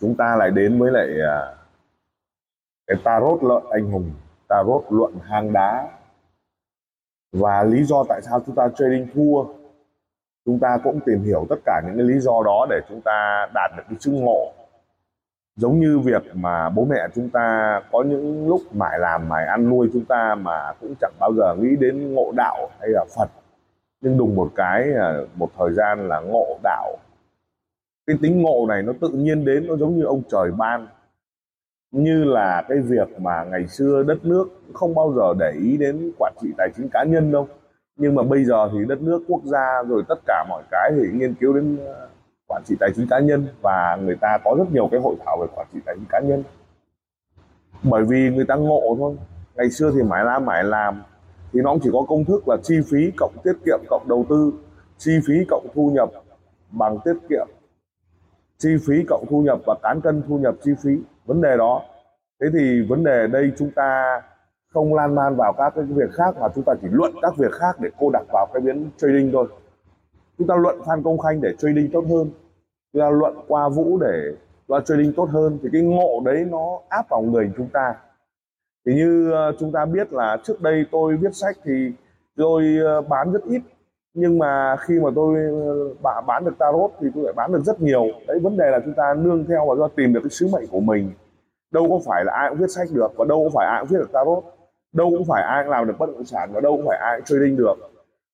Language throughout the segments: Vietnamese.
chúng ta lại đến với lại à, cái tarot lợn anh hùng, tarot luận hang đá. Và lý do tại sao chúng ta trading thua, chúng ta cũng tìm hiểu tất cả những cái lý do đó để chúng ta đạt được cái chữ ngộ. Giống như việc mà bố mẹ chúng ta có những lúc mải làm mải ăn nuôi chúng ta mà cũng chẳng bao giờ nghĩ đến ngộ đạo hay là Phật. Nhưng đùng một cái à, một thời gian là ngộ đạo cái tính ngộ này nó tự nhiên đến, nó giống như ông trời ban. Như là cái việc mà ngày xưa đất nước không bao giờ để ý đến quản trị tài chính cá nhân đâu. Nhưng mà bây giờ thì đất nước quốc gia rồi tất cả mọi cái thì nghiên cứu đến ờ, quản trị tài chính cá nhân và người ta có rất nhiều cái hội thảo về quản trị tài chính cá nhân. Bởi vì người ta ngộ thôi. Ngày xưa thì mãi làm mãi làm thì nó cũng chỉ có công thức là chi phí cộng tiết kiệm cộng đầu tư, chi phí cộng thu nhập bằng tiết kiệm chi phí cộng thu nhập và cán cân thu nhập chi phí, vấn đề đó. Thế thì vấn đề đây chúng ta không lan man vào các cái việc khác mà chúng ta chỉ luận các việc khác để cô đặt vào cái biến trading thôi. Chúng ta luận Phan Công Khanh để trading tốt hơn. Chúng ta luận qua Vũ để là trading tốt hơn. Thì cái ngộ đấy nó áp vào người chúng ta. Thì như ờ, chúng ta biết là trước đây tôi viết sách thì tôi ờ, bán rất ít nhưng mà khi mà tôi ờ, bán được tarot thì tôi lại bán được rất nhiều. Đấy, vấn đề là chúng ta nương theo và do tìm được cái sứ mệnh của mình. Đâu có phải là ai cũng viết sách được và đâu có phải ai cũng viết được tarot. Đâu cũng phải ai cũng làm được bất động sản và đâu cũng phải ai cũng trading được.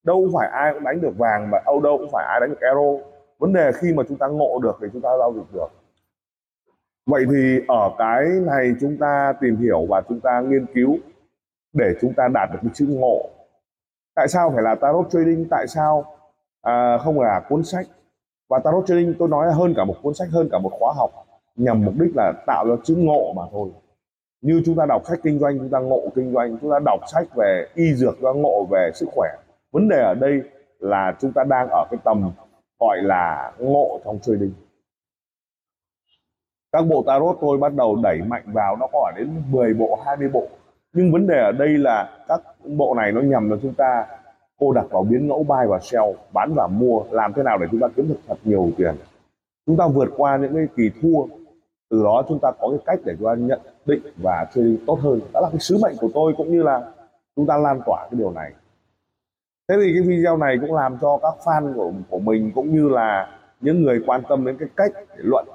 Đâu cũng phải ai cũng đánh được vàng mà đâu đâu cũng phải ai đánh được euro. Vấn đề khi mà chúng ta ngộ được thì chúng ta giao dịch được. Vậy thì ở cái này chúng ta tìm hiểu và chúng ta nghiên cứu để chúng ta đạt được cái chữ ngộ tại sao phải là tarot trading? Tại sao à, không là cuốn sách? Và tarot trading tôi nói là hơn cả một cuốn sách hơn cả một khóa học nhằm mục đích là tạo ra chữ ngộ mà thôi. Như chúng ta đọc sách kinh doanh chúng ta ngộ kinh doanh chúng ta đọc sách về y dược chúng ta ngộ về sức khỏe. Vấn đề ở đây là chúng ta đang ở cái tầm gọi là ngộ trong trading. Các bộ tarot tôi bắt đầu đẩy mạnh vào nó có đến 10 bộ 20 bộ nhưng vấn đề ở đây là các bộ này nó nhằm vào chúng ta cô đặt vào biến ngẫu buy và sell, bán và mua, làm thế nào để chúng ta kiếm được thật nhiều tiền. Chúng ta vượt qua những cái kỳ thua, từ đó chúng ta có cái cách để chúng ta nhận định và chơi tốt hơn. Đó là cái sứ mệnh của tôi cũng như là chúng ta lan tỏa cái điều này. Thế thì cái video này cũng làm cho các fan của của mình cũng như là những người quan tâm đến cái cách để luận.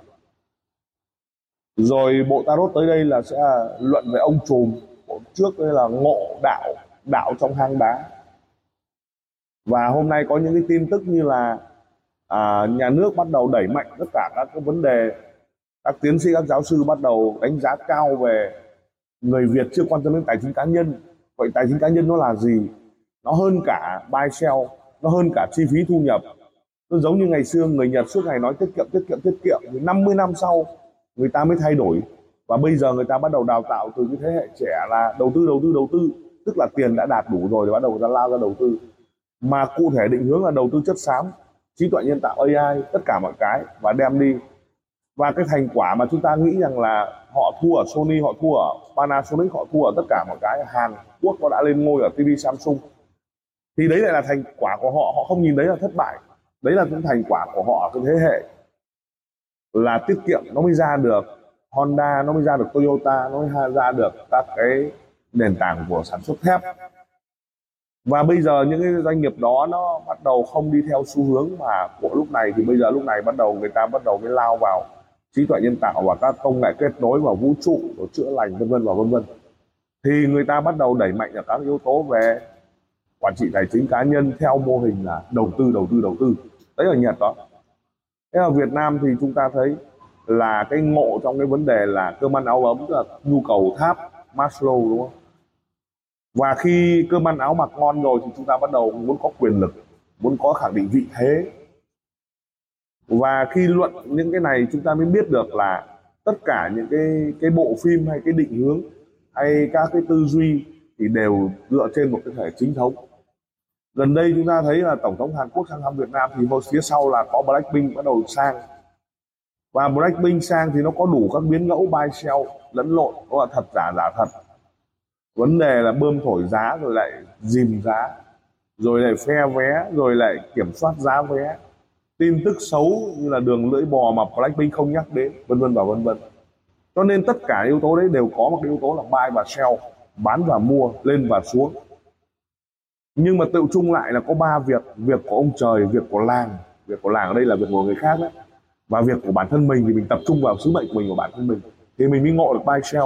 Rồi bộ tarot tới đây là sẽ à, luận về ông trùm trước đây là ngộ đạo đạo trong hang đá. Và hôm nay có những cái tin tức như là à, nhà nước bắt đầu đẩy mạnh tất cả các cái vấn đề. Các tiến sĩ các giáo sư bắt đầu đánh giá cao về người Việt chưa quan tâm đến tài chính cá nhân. Vậy tài chính cá nhân nó là gì? Nó hơn cả buy sell nó hơn cả chi phí thu nhập. Nó giống như ngày xưa người Nhật suốt ngày nói tiết kiệm tiết kiệm tiết kiệm. Thì 50 năm sau người ta mới thay đổi và bây giờ người ta bắt đầu đào tạo từ cái thế hệ trẻ là đầu tư đầu tư đầu tư. Tức là tiền đã đạt đủ rồi thì bắt đầu người ta lao ra đầu tư. Mà cụ thể định hướng là đầu tư chất xám, trí tuệ nhân tạo AI tất cả mọi cái và đem đi. Và cái thành quả mà chúng ta nghĩ rằng là họ thua ở Sony, họ thua ở Panasonic, họ thua ở tất cả mọi cái, Hàn Quốc có đã lên ngôi ở TV Samsung. Thì đấy lại là thành quả của họ họ không nhìn đấy là thất bại. Đấy là những thành quả của họ cái thế hệ là tiết kiệm, nó mới ra được. Honda nó mới ra được Toyota, nó mới ra được các cái nền tảng của sản xuất thép. Và bây giờ những cái doanh nghiệp đó nó bắt đầu không đi theo xu hướng mà của lúc này, thì bây giờ lúc này bắt đầu người ta bắt đầu mới lao vào trí tuệ nhân tạo và các công nghệ kết nối vào vũ trụ, rồi chữa lành, vân vân và vân vân. Thì người ta bắt đầu đẩy mạnh ở các yếu tố về quản trị tài chính cá nhân theo mô hình là đầu tư đầu tư đầu tư. Đấy ở Nhật đó. Thế ở Việt Nam thì chúng ta thấy là cái ngộ trong cái vấn đề là cơm ăn áo ấm, tức là nhu cầu tháp Maslow, đúng không? Và khi cơm ăn áo mặc ngon rồi thì chúng ta bắt đầu muốn có quyền lực, muốn có khẳng định vị thế. Và khi luận những cái này, chúng ta mới biết được là tất cả những cái cái bộ phim hay cái định hướng hay các cái tư duy thì đều dựa trên một cái thể chính thống. Gần đây chúng ta thấy là tổng thống Hàn Quốc sang thăm Việt Nam thì một phía sau là có Blackpink bắt đầu sang và Blackpink sang thì nó có đủ các biến ngẫu buy sell lẫn lộn đó là thật giả giả thật. Vấn đề là bơm thổi giá rồi lại dìm giá, rồi lại phe vé, rồi lại kiểm soát giá vé. Tin tức xấu như là đường lưỡi bò mà Blackpink không nhắc đến, vân vân và vân vân. Cho nên tất cả yếu tố đấy đều có một cái yếu tố là buy và sell, bán và mua, lên và xuống. Nhưng mà tự chung lại là có ba việc việc của ông trời, việc của làng. Việc của làng ở đây là việc của người khác đấy và việc của bản thân mình thì mình tập trung vào sứ mệnh của mình của bản thân mình. Thì mình mới ngộ được buy sell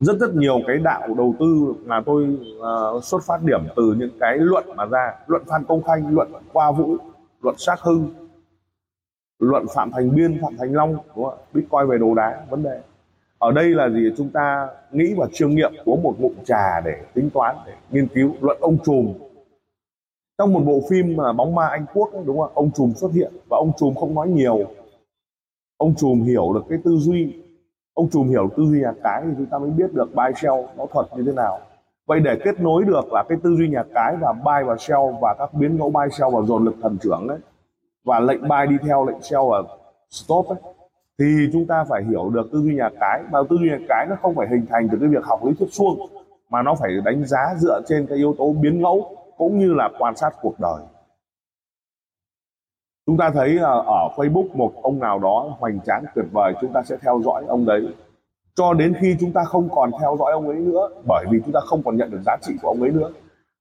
rất rất nhiều cái đạo đầu tư mà tôi uh, xuất phát điểm từ những cái luận mà ra. Luận phan công khanh luận qua vũ luận sát hưng luận phạm thành biên phạm thành long đúng không? bitcoin về đồ đá vấn đề. Ở đây là gì? Chúng ta nghĩ và chiêm nghiệm uống một ngụm trà để tính toán để nghiên cứu. Luận ông trùm trong một bộ phim mà bóng ma anh quốc đúng không ông trùm xuất hiện và ông trùm không nói nhiều. Ông trùm hiểu được cái tư duy. Ông trùm hiểu tư duy nhà cái thì chúng ta mới biết được buy sell nó thuật như thế nào. Vậy để kết nối được là cái tư duy nhà cái và buy và sell và các biến ngẫu buy, sell và dồn lực thần trưởng ấy, và lệnh buy đi theo, lệnh sell và stop ấy, thì chúng ta phải hiểu được tư duy nhà cái. Mà tư duy nhà cái nó không phải hình thành từ cái việc học lý thuyết suông, mà nó phải đánh giá dựa trên cái yếu tố biến ngẫu cũng như là quan sát cuộc đời. Chúng ta thấy ờ, ở Facebook một ông nào đó hoành tráng tuyệt vời, chúng ta sẽ theo dõi ông đấy. Cho đến khi chúng ta không còn theo dõi ông ấy nữa, bởi vì chúng ta không còn nhận được giá trị của ông ấy nữa,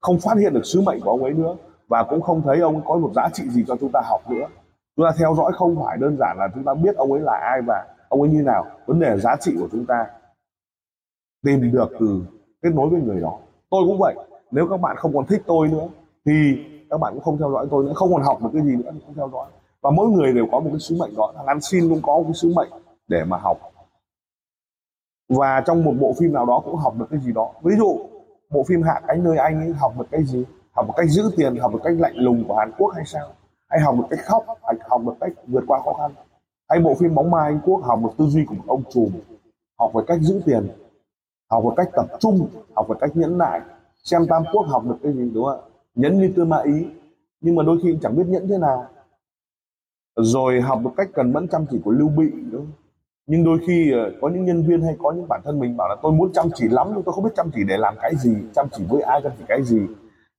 không phát hiện được sứ mệnh của ông ấy nữa, và cũng không thấy ông có một giá trị gì cho chúng ta học nữa. Chúng ta theo dõi không phải đơn giản là chúng ta biết ông ấy là ai và ông ấy như nào. Vấn đề là giá trị của chúng ta tìm được từ kết nối với người đó. Tôi cũng vậy nếu các bạn không còn thích tôi nữa, thì các bạn cũng không theo dõi tôi nữa. Không còn học được cái gì nữa không theo dõi. Và mỗi người đều có một cái sứ mệnh đó thằng ăn xin cũng có một cái sứ mệnh để mà học. Và trong một bộ phim nào đó cũng học được cái gì đó. Ví dụ, bộ phim hạ cánh nơi anh ấy, học được cái gì? Học một cách giữ tiền, học một cách lạnh lùng của hàn quốc hay sao? Hay học một cách khóc, hay học một cách vượt qua khó khăn? Hay bộ phim bóng ma anh quốc học một tư duy của một ông trùm? Học về cách giữ tiền, học về cách tập trung, học về cách nhẫn nại? Xem tam quốc học được cái gì, đúng không ạ? Nhẫn như tư ma ý. Nhưng mà đôi khi chẳng biết nhẫn thế nào. Rồi học được cách cần mẫn chăm chỉ của lưu bị, đúng không? nhưng đôi khi ờ, có những nhân viên hay có những bản thân mình bảo là tôi muốn chăm chỉ lắm nhưng tôi không biết chăm chỉ để làm cái gì, chăm chỉ với ai, chăm chỉ cái gì.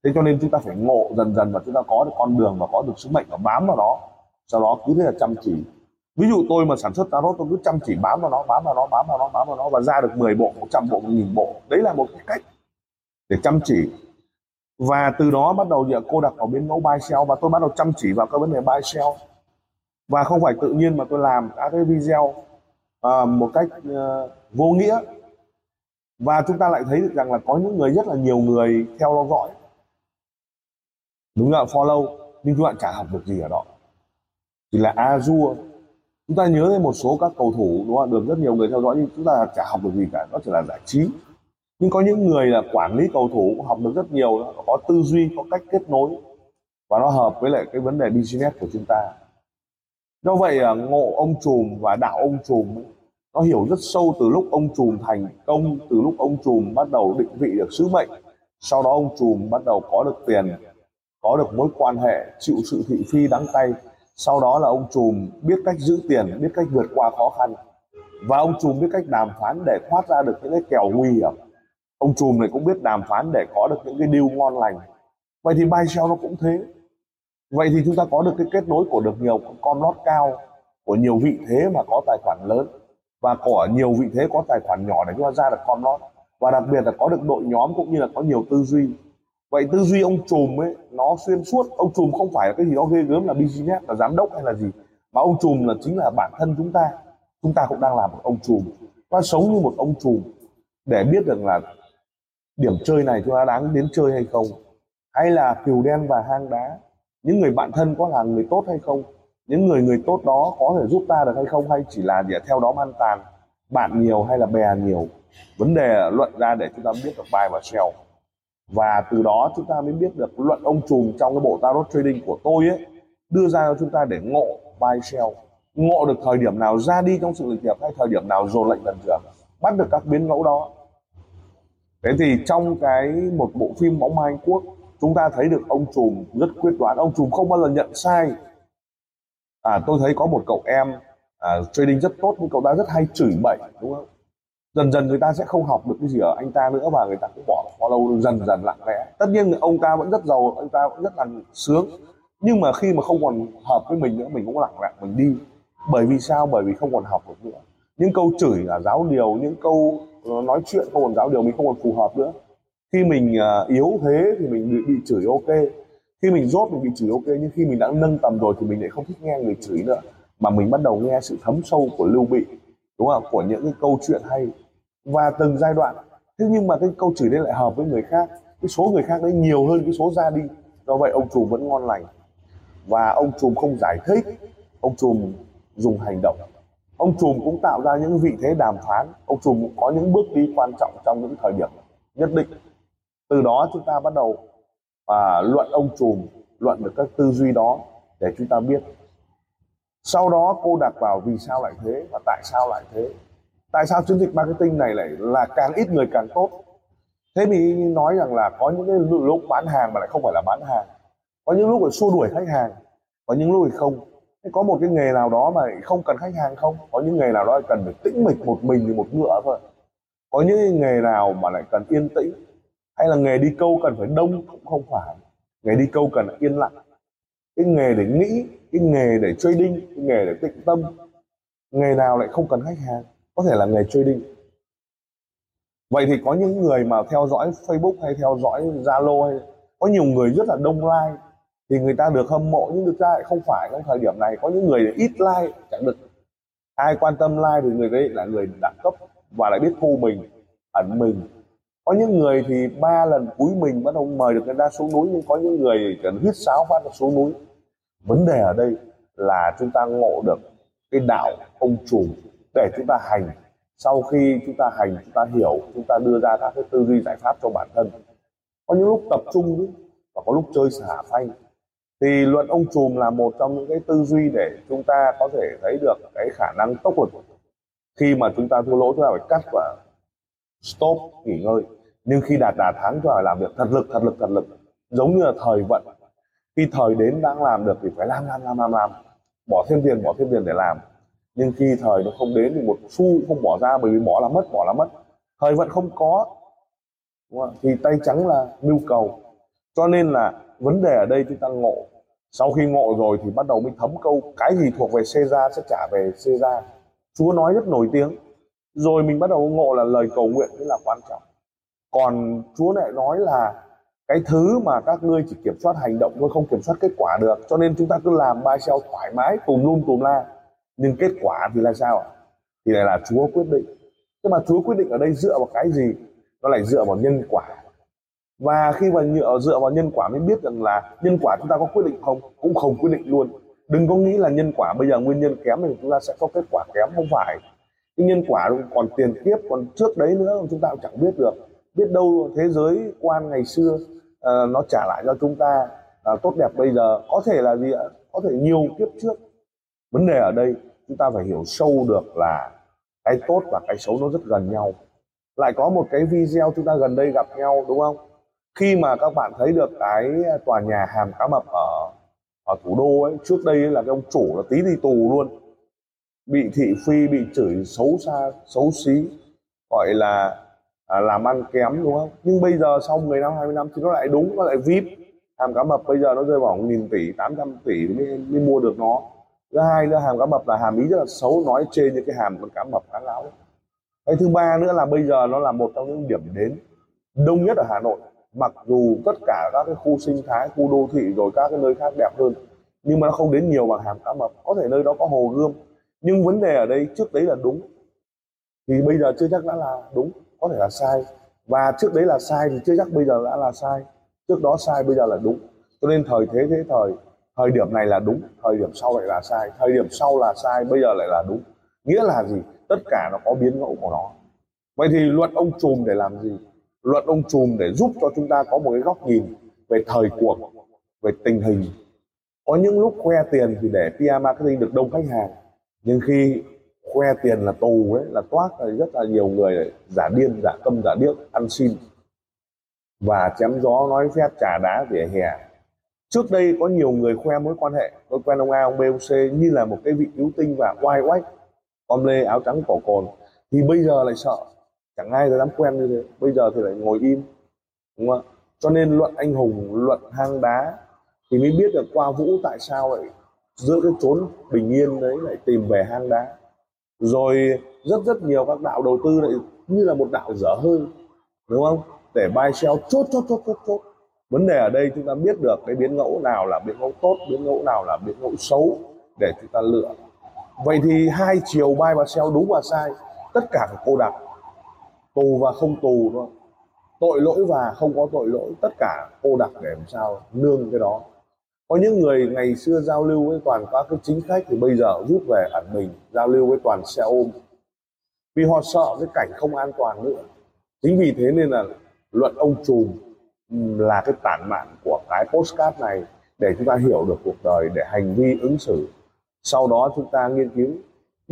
Thế cho nên chúng ta phải ngộ dần dần và chúng ta có được con đường và có được sứ mệnh và bám vào đó. Sau đó cứ thế là chăm chỉ. Ví dụ tôi mà sản xuất tarot, tôi cứ chăm chỉ bám vào nó, bám vào nó, bám vào nó, bám vào nó và ra được 10 bộ 100 bộ 1000 bộ. Đấy là một cái cách để chăm chỉ. Và từ đó bắt đầu giờ cô đặt vào biến mẫu buy sell và tôi bắt đầu chăm chỉ vào các vấn đề buy sell. Và không phải tự nhiên mà tôi làm các cái video uh, một cách uh, vô nghĩa. Và chúng ta lại thấy được rằng là có những người rất là nhiều người theo dõi đúng là follow. Nhưng các bạn chả học được gì ở đó. Chỉ là azure. Chúng ta nhớ đến một số các cầu thủ đúng không? được rất nhiều người theo dõi nhưng chúng ta chả học được gì cả. Nó chỉ là giải trí nhưng có những người là quản lý cầu thủ cũng học được rất nhiều, có tư duy, có cách kết nối, và nó hợp với lại cái vấn đề business của chúng ta. Do vậy à, ngộ ông trùm và đạo ông trùm nó hiểu rất sâu từ lúc ông trùm thành công, từ lúc ông trùm bắt đầu định vị được sứ mệnh, sau đó ông trùm bắt đầu có được tiền, có được mối quan hệ, chịu sự thị phi đắng cay. Sau đó là ông trùm biết cách giữ tiền, biết cách vượt qua khó khăn, và ông trùm biết cách đàm phán để thoát ra được những cái kèo nguy hiểm ông trùm này cũng biết đàm phán để có được những cái deal ngon lành. Vậy thì buy sell nó cũng thế. Vậy thì chúng ta có được cái kết nối của được nhiều con lót cao, của nhiều vị thế mà có tài khoản lớn, và của nhiều vị thế có tài khoản nhỏ để chúng ta ra được con lót và đặc biệt là có được đội nhóm cũng như là có nhiều tư duy. Vậy tư duy ông trùm ấy, nó xuyên suốt. Ông trùm không phải là cái gì đó ghê gớm là business là giám đốc hay là gì, mà ông trùm là chính là bản thân chúng ta. Chúng ta cũng đang làm một ông trùm ta sống như một ông trùm để biết được là điểm chơi này chúng ta đáng đến chơi hay không? Hay là cừu đen và hang đá, những người bạn thân có là người tốt hay không? Những người người tốt đó có thể giúp ta được hay không? Hay chỉ là để theo đó man tàn, bạn nhiều hay là bè nhiều? Vấn đề luận ra để chúng ta biết được buy và sell và từ đó chúng ta mới biết được luận ông trùm trong cái bộ tarot trading của tôi ấy, đưa ra cho chúng ta để ngộ buy sell ngộ được thời điểm nào ra đi trong sự lịch nghiệp hay thời điểm nào dồn lệnh lần trưởng bắt được các biến ngẫu đó thế thì trong cái một bộ phim bóng ma anh quốc chúng ta thấy được ông trùm rất quyết đoán. Ông trùm không bao giờ nhận sai. À tôi thấy có một cậu em à, trading rất tốt nhưng cậu ta rất hay chửi bậy đúng không? Dần dần người ta sẽ không học được cái gì ở anh ta nữa và người ta cũng bỏ follow dần dần lặng lẽ. Tất nhiên ông ta vẫn rất giàu ông ta vẫn rất là sướng. Nhưng mà khi mà không còn hợp với mình nữa mình cũng lặng lặng mình đi. Bởi vì sao? Bởi vì không còn học được nữa. Những câu chửi là giáo điều những câu nói chuyện không còn giáo điều mình không còn phù hợp nữa. Khi mình uh, yếu thế thì mình bị, bị chửi ok. Khi mình rốt mình bị chửi ok nhưng khi mình đã nâng tầm rồi thì mình lại không thích nghe người chửi nữa. Mà mình bắt đầu nghe sự thấm sâu của lưu bị đúng không? Của những cái câu chuyện hay. Và từng giai đoạn. Thế nhưng mà cái câu chửi đấy lại hợp với người khác. Cái số người khác đấy nhiều hơn cái số ra đi. Do vậy ông trùm vẫn ngon lành. Và ông trùm không giải thích. Ông trùm dùng hành động ông trùm cũng tạo ra những vị thế đàm phán. Ông trùm cũng có những bước đi quan trọng trong những thời điểm nhất định. Từ đó chúng ta bắt đầu à, luận ông trùm luận được các tư duy đó để chúng ta biết. Sau đó cô đặt vào vì sao lại thế và tại sao lại thế. Tại sao chiến dịch marketing này lại là càng ít người càng tốt? Thế thì nói rằng là có những cái lúc bán hàng mà lại không phải là bán hàng. Có những lúc phải xua đuổi khách hàng có những lúc thì không có một cái nghề nào đó mà không cần khách hàng không? Có những nghề nào đó cần phải tĩnh mịch một mình thì một ngựa thôi. Có những nghề nào mà lại cần yên tĩnh? Hay là nghề đi câu cần phải đông cũng không phải. Nghề đi câu cần yên lặng. Cái nghề để nghĩ, cái nghề để trading, cái nghề để tịnh tâm. Nghề nào lại không cần khách hàng? Có thể là nghề trading. Vậy thì có những người mà theo dõi facebook hay theo dõi zalo hay có nhiều người rất là đông like thì người ta được hâm mộ, nhưng thực ra lại không phải. Trong thời điểm này, có những người ít like, chẳng được ai quan tâm like thì người đấy là người đẳng cấp và lại biết thu mình, ẩn mình. Có những người thì ba lần cúi mình bắt đầu mời được người ta xuống núi, nhưng có những người cần huyết sáo phát xuống núi. Vấn đề ở đây là chúng ta ngộ được cái đạo ông chủ để chúng ta hành. Sau khi chúng ta hành, chúng ta hiểu, chúng ta đưa ra các cái tư duy giải pháp cho bản thân. Có những lúc tập trung, và có lúc chơi xả phanh thì luận ông trùm là một trong những cái tư duy để chúng ta có thể thấy được cái khả năng tốc lực khi mà chúng ta thua lỗ, chúng ta phải cắt và stop nghỉ ngơi. Nhưng khi đạt đà thắng, chúng ta phải làm việc thật lực thật lực thật lực. Giống như là thời vận. Khi thời đến đang làm được thì phải làm làm làm làm làm. Bỏ thêm tiền, bỏ thêm tiền để làm. Nhưng khi thời nó không đến thì một xu không bỏ ra bởi vì bỏ là mất, bỏ là mất. Thời vận không có. Đúng không? thì tay trắng là nhu cầu. Cho nên là vấn đề ở đây chúng ta ngộ sau khi ngộ rồi thì bắt đầu mới thấm câu, cái gì thuộc về Caesar sẽ trả về Caesar Chúa nói rất nổi tiếng. Rồi mình bắt đầu ngộ là lời cầu nguyện mới là quan trọng. Còn Chúa lại nói là, cái thứ mà các ngươi chỉ kiểm soát hành động thôi, không kiểm soát kết quả được, cho nên chúng ta cứ làm ba xeo thoải mái, tùm lum tùm la. Nhưng kết quả thì là sao ạ? Thì lại là Chúa quyết định. Nhưng mà Chúa quyết định ở đây dựa vào cái gì? Nó lại dựa vào nhân quả và khi mà nhựa dựa vào nhân quả mới biết rằng là nhân quả chúng ta có quyết định không? Cũng không quyết định luôn. Đừng có nghĩ là nhân quả bây giờ nguyên nhân kém thì chúng ta sẽ có kết quả kém không phải. Cái nhân quả còn tiền kiếp còn trước đấy nữa chúng ta cũng chẳng biết được. Biết đâu thế giới quan ngày xưa uh, nó trả lại cho chúng ta uh, tốt đẹp bây giờ. Có thể là gì ạ? Có thể nhiều kiếp trước. Vấn đề ở đây chúng ta phải hiểu sâu được là cái tốt và cái xấu nó rất gần nhau. Lại có một cái video chúng ta gần đây gặp nhau đúng không? Khi mà các bạn thấy được cái à, tòa nhà hàm cá mập ở ở thủ đô ấy trước đây là cái ông chủ là tí đi tù luôn. Bị thị phi bị chửi xấu xa xấu xí gọi là à, làm ăn kém đúng không? Nhưng bây giờ sau 10 năm 20 năm thì nó lại đúng nó lại vip. Hàm cá mập bây giờ nó rơi vào nghìn tỷ 800 tỷ mới, mới mua được nó. Thứ hai nữa hàm cá mập là hàm ý rất là xấu nói trên những cái hàm con cá mập cá lão. cái thứ ba nữa là bây giờ nó là một trong những điểm đến đông nhất ở hà nội mặc dù tất cả các cái khu sinh thái, khu đô thị rồi các cái nơi khác đẹp hơn, nhưng mà nó không đến nhiều bằng hàm cá mập. Có thể nơi đó có hồ gươm, nhưng vấn đề ở đây trước đấy là đúng. Thì bây giờ chưa chắc đã là đúng, có thể là sai. Và trước đấy là sai thì chưa chắc bây giờ đã là sai. Trước đó sai, bây giờ là đúng. Cho nên thời thế thế thời thời điểm này là đúng, thời điểm sau lại là sai. Thời điểm sau là sai, bây giờ lại là đúng. Nghĩa là gì? Tất cả nó có biến ngẫu của nó. Vậy thì luận ông trùm để làm gì? Luận ông trùm để giúp cho chúng ta có một cái góc nhìn về thời cuộc về tình hình. Có những lúc khoe tiền thì để PR marketing được đông khách hàng nhưng khi khoe tiền là tù ấy là toát thì rất là nhiều người giả điên giả câm, giả điếc ăn xin. Và chém gió nói phép trà đá vỉa hè. Trước đây có nhiều người khoe mối quan hệ. Tôi quen ông A ông B ông C như là một cái vị cứu tinh và oai oách om lê áo trắng cổ cồn. Thì bây giờ lại sợ chẳng ai dám quen như thế. Bây giờ thì lại ngồi im, đúng không cho nên luận anh hùng, luận hang đá thì mới biết được qua vũ tại sao lại giữa cái chốn bình yên đấy lại tìm về hang đá. Rồi rất rất nhiều các đạo đầu tư lại như là một đạo dở hơi đúng không? Để buy sell chốt chốt chốt chốt chốt. Vấn đề ở đây chúng ta biết được cái biến ngẫu nào là biến ngẫu tốt, biến ngẫu nào là biến ngẫu xấu để chúng ta lựa. Vậy thì hai chiều buy và sell đúng và sai, tất cả phải cô đặc tù và không tù thôi. Tội lỗi và không có tội lỗi, tất cả cô đặc để làm sao nương cái đó. Có những người ngày xưa giao lưu với toàn các cái chính khách thì bây giờ rút về ẩn mình, giao lưu với toàn xe ôm. Vì họ sợ cái cảnh không an toàn nữa. Chính vì thế nên là luận ông trùm là cái tản mạn của cái postcard này để chúng ta hiểu được cuộc đời, để hành vi ứng xử. Sau đó chúng ta nghiên cứu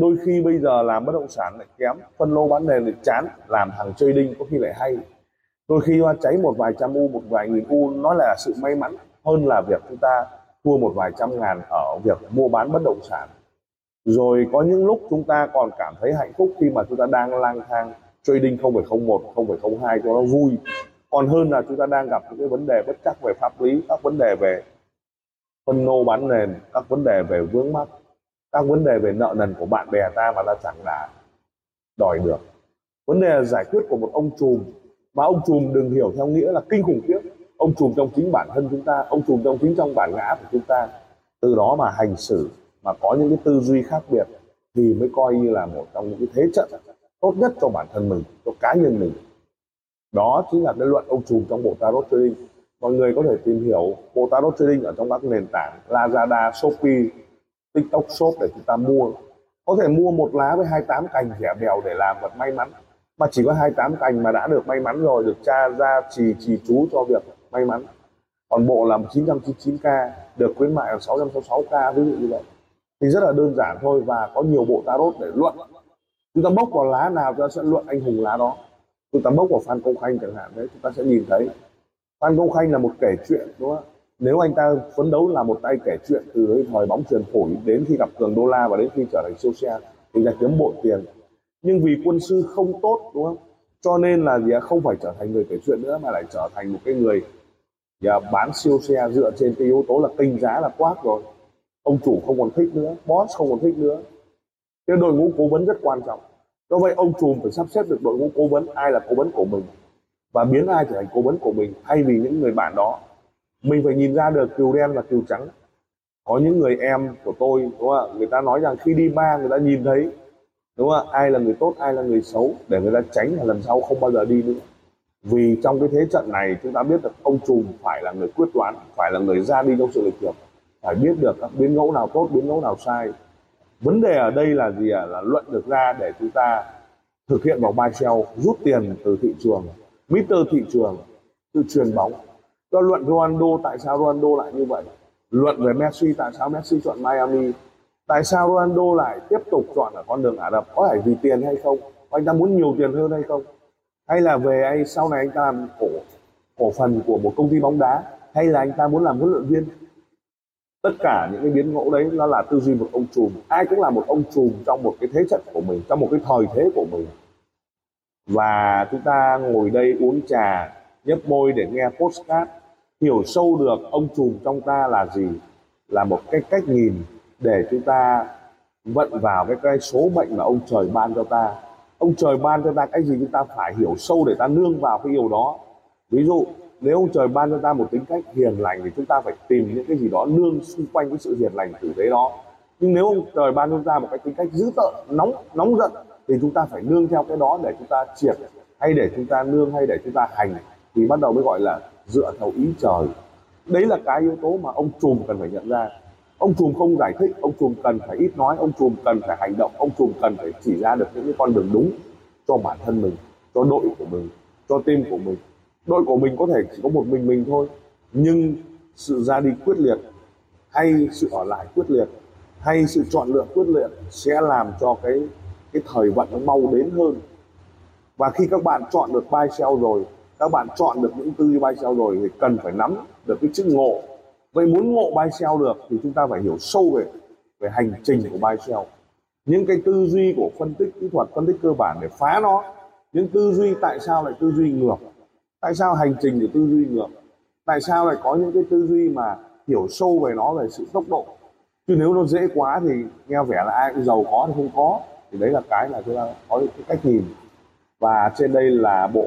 đôi khi bây giờ làm bất động sản lại kém phân lô bán nền lại chán làm thằng trading có khi lại hay. Đôi khi hoa cháy một vài trăm u một vài nghìn u nó là sự may mắn hơn là việc chúng ta thua một vài trăm ngàn ở việc mua bán bất động sản. Rồi có những lúc chúng ta còn cảm thấy hạnh phúc khi mà chúng ta đang lang thang trading 0,01 0,02 cho nó vui. Còn hơn là chúng ta đang gặp những cái vấn đề bất chắc về pháp lý các vấn đề về phân lô bán nền các vấn đề về vướng mắc các vấn đề về nợ nần của bạn bè ta mà ta chẳng đã đòi được. Vấn đề là giải quyết của một ông trùm mà ông trùm đừng hiểu theo nghĩa là kinh khủng khiếp. Ông trùm trong chính bản thân chúng ta, ông trùm trong chính trong bản ngã của chúng ta. Từ đó mà hành xử, mà có những cái tư duy khác biệt thì mới coi như là một trong những cái thế trận tốt nhất cho bản thân mình, cho cá nhân mình. Đó chính là cái luận ông trùm trong bộ tarot trading. Mọi người có thể tìm hiểu bộ tarot trading ở trong các nền tảng lazada, shopee tiktok shop để chúng ta mua. Có thể mua một lá với 28 cành rẻ bèo để làm vật may mắn. Mà chỉ có 28 cành mà đã được may mắn rồi, được cha ra trì trì chú cho việc may mắn. Còn bộ là 999k được khuyến mại là 666k ví dụ như vậy. Thì rất là đơn giản thôi và có nhiều bộ tarot để luận. Chúng ta bốc vào lá nào chúng ta sẽ luận anh hùng lá đó. Chúng ta bốc vào Phan Công Khanh chẳng hạn, đấy, chúng ta sẽ nhìn thấy. Phan Công Khanh là một kể chuyện, đúng không nếu anh ta phấn đấu là một tay kể chuyện từ thời bóng truyền phổi đến khi gặp cường đô la và đến khi trở thành siêu xe thì là kiếm bội tiền. Nhưng vì quân sư không tốt, đúng không? Cho nên là gì không phải trở thành người kể chuyện nữa mà lại trở thành một cái người và bán siêu xe dựa trên cái yếu tố là tinh giá là quát rồi. Ông chủ không còn thích nữa, boss không còn thích nữa. Cái đội ngũ cố vấn rất quan trọng. Do vậy ông trùm phải sắp xếp được đội ngũ cố vấn, ai là cố vấn của mình và biến ai trở thành cố vấn của mình thay vì những người bạn đó mình phải nhìn ra được cừu đen và cừu trắng. Có những người em của tôi đúng không ạ? Người ta nói rằng khi đi ba người ta nhìn thấy đúng không ạ? Ai là người tốt ai là người xấu để người ta tránh là lần sau không bao giờ đi nữa. Vì trong cái thế trận này chúng ta biết được ông trùm phải là người quyết đoán phải là người ra đi trong sự lịch thiệp, phải biết được các biến ngẫu nào tốt biến ngẫu nào sai. Vấn đề ở đây là gì ạ? Là luận được ra để chúng ta thực hiện vào ba treo rút tiền từ thị trường mít thị trường tự truyền bóng cho luận Ronaldo, tại sao Ronaldo lại như vậy? Luận về Messi, tại sao Messi chọn Miami? Tại sao Ronaldo lại tiếp tục chọn ở con đường Ả Rập? Có phải vì tiền hay không? Anh ta muốn nhiều tiền hơn hay không? Hay là về anh, sau này anh ta làm cổ cổ phần của một công ty bóng đá? Hay là anh ta muốn làm huấn luyện viên? Tất cả những cái biến ngẫu đấy nó là tư duy một ông trùm ai cũng là một ông trùm trong một cái thế trận của mình, trong một cái thời thế của mình. Và chúng ta ngồi đây uống trà, nhấp môi để nghe postcard hiểu sâu được ông trùm trong ta là gì, là một cái cách nhìn để chúng ta vận vào cái cái số mệnh mà ông trời ban cho ta. Ông trời ban cho ta cái gì chúng ta phải hiểu sâu để ta nương vào cái điều đó. Ví dụ, nếu ông trời ban cho ta một tính cách hiền lành thì chúng ta phải tìm những cái gì đó nương xung quanh cái sự hiền lành tử tế đó. Nhưng nếu ông trời ban cho ta một cái tính cách dữ tợn, nóng nóng giận thì chúng ta phải nương theo cái đó để chúng ta triệt, hay để chúng ta nương, hay để chúng ta hành thì bắt đầu mới gọi là dựa theo ý trời. Đấy là cái yếu tố mà ông trùm cần phải nhận ra. Ông trùm không giải thích, ông trùm cần phải ít nói, ông trùm cần phải hành động, ông trùm cần phải chỉ ra được những cái con đường đúng cho bản thân mình, cho đội của mình, cho team của mình. Đội của mình có thể chỉ có một mình mình thôi, nhưng sự ra đi quyết liệt, hay sự ở lại quyết liệt, hay sự chọn lựa quyết liệt sẽ làm cho cái cái thời vận nó mau đến hơn. Và khi các bạn chọn được buy sell rồi các bạn chọn được những tư duy buy sell rồi thì cần phải nắm được cái chữ ngộ. Vậy muốn ngộ buy sell được thì chúng ta phải hiểu sâu về về hành trình của buy sell. Những cái tư duy của phân tích kỹ thuật, phân tích cơ bản để phá nó. Những tư duy tại sao lại tư duy ngược? Tại sao hành trình của tư duy ngược? Tại sao lại có những cái tư duy mà hiểu sâu về nó về sự tốc độ? Chứ nếu nó dễ quá thì nghe vẻ là ai cũng giàu có thì không có. Thì đấy là cái là chúng ta có cái cách nhìn. Và trên đây là bộ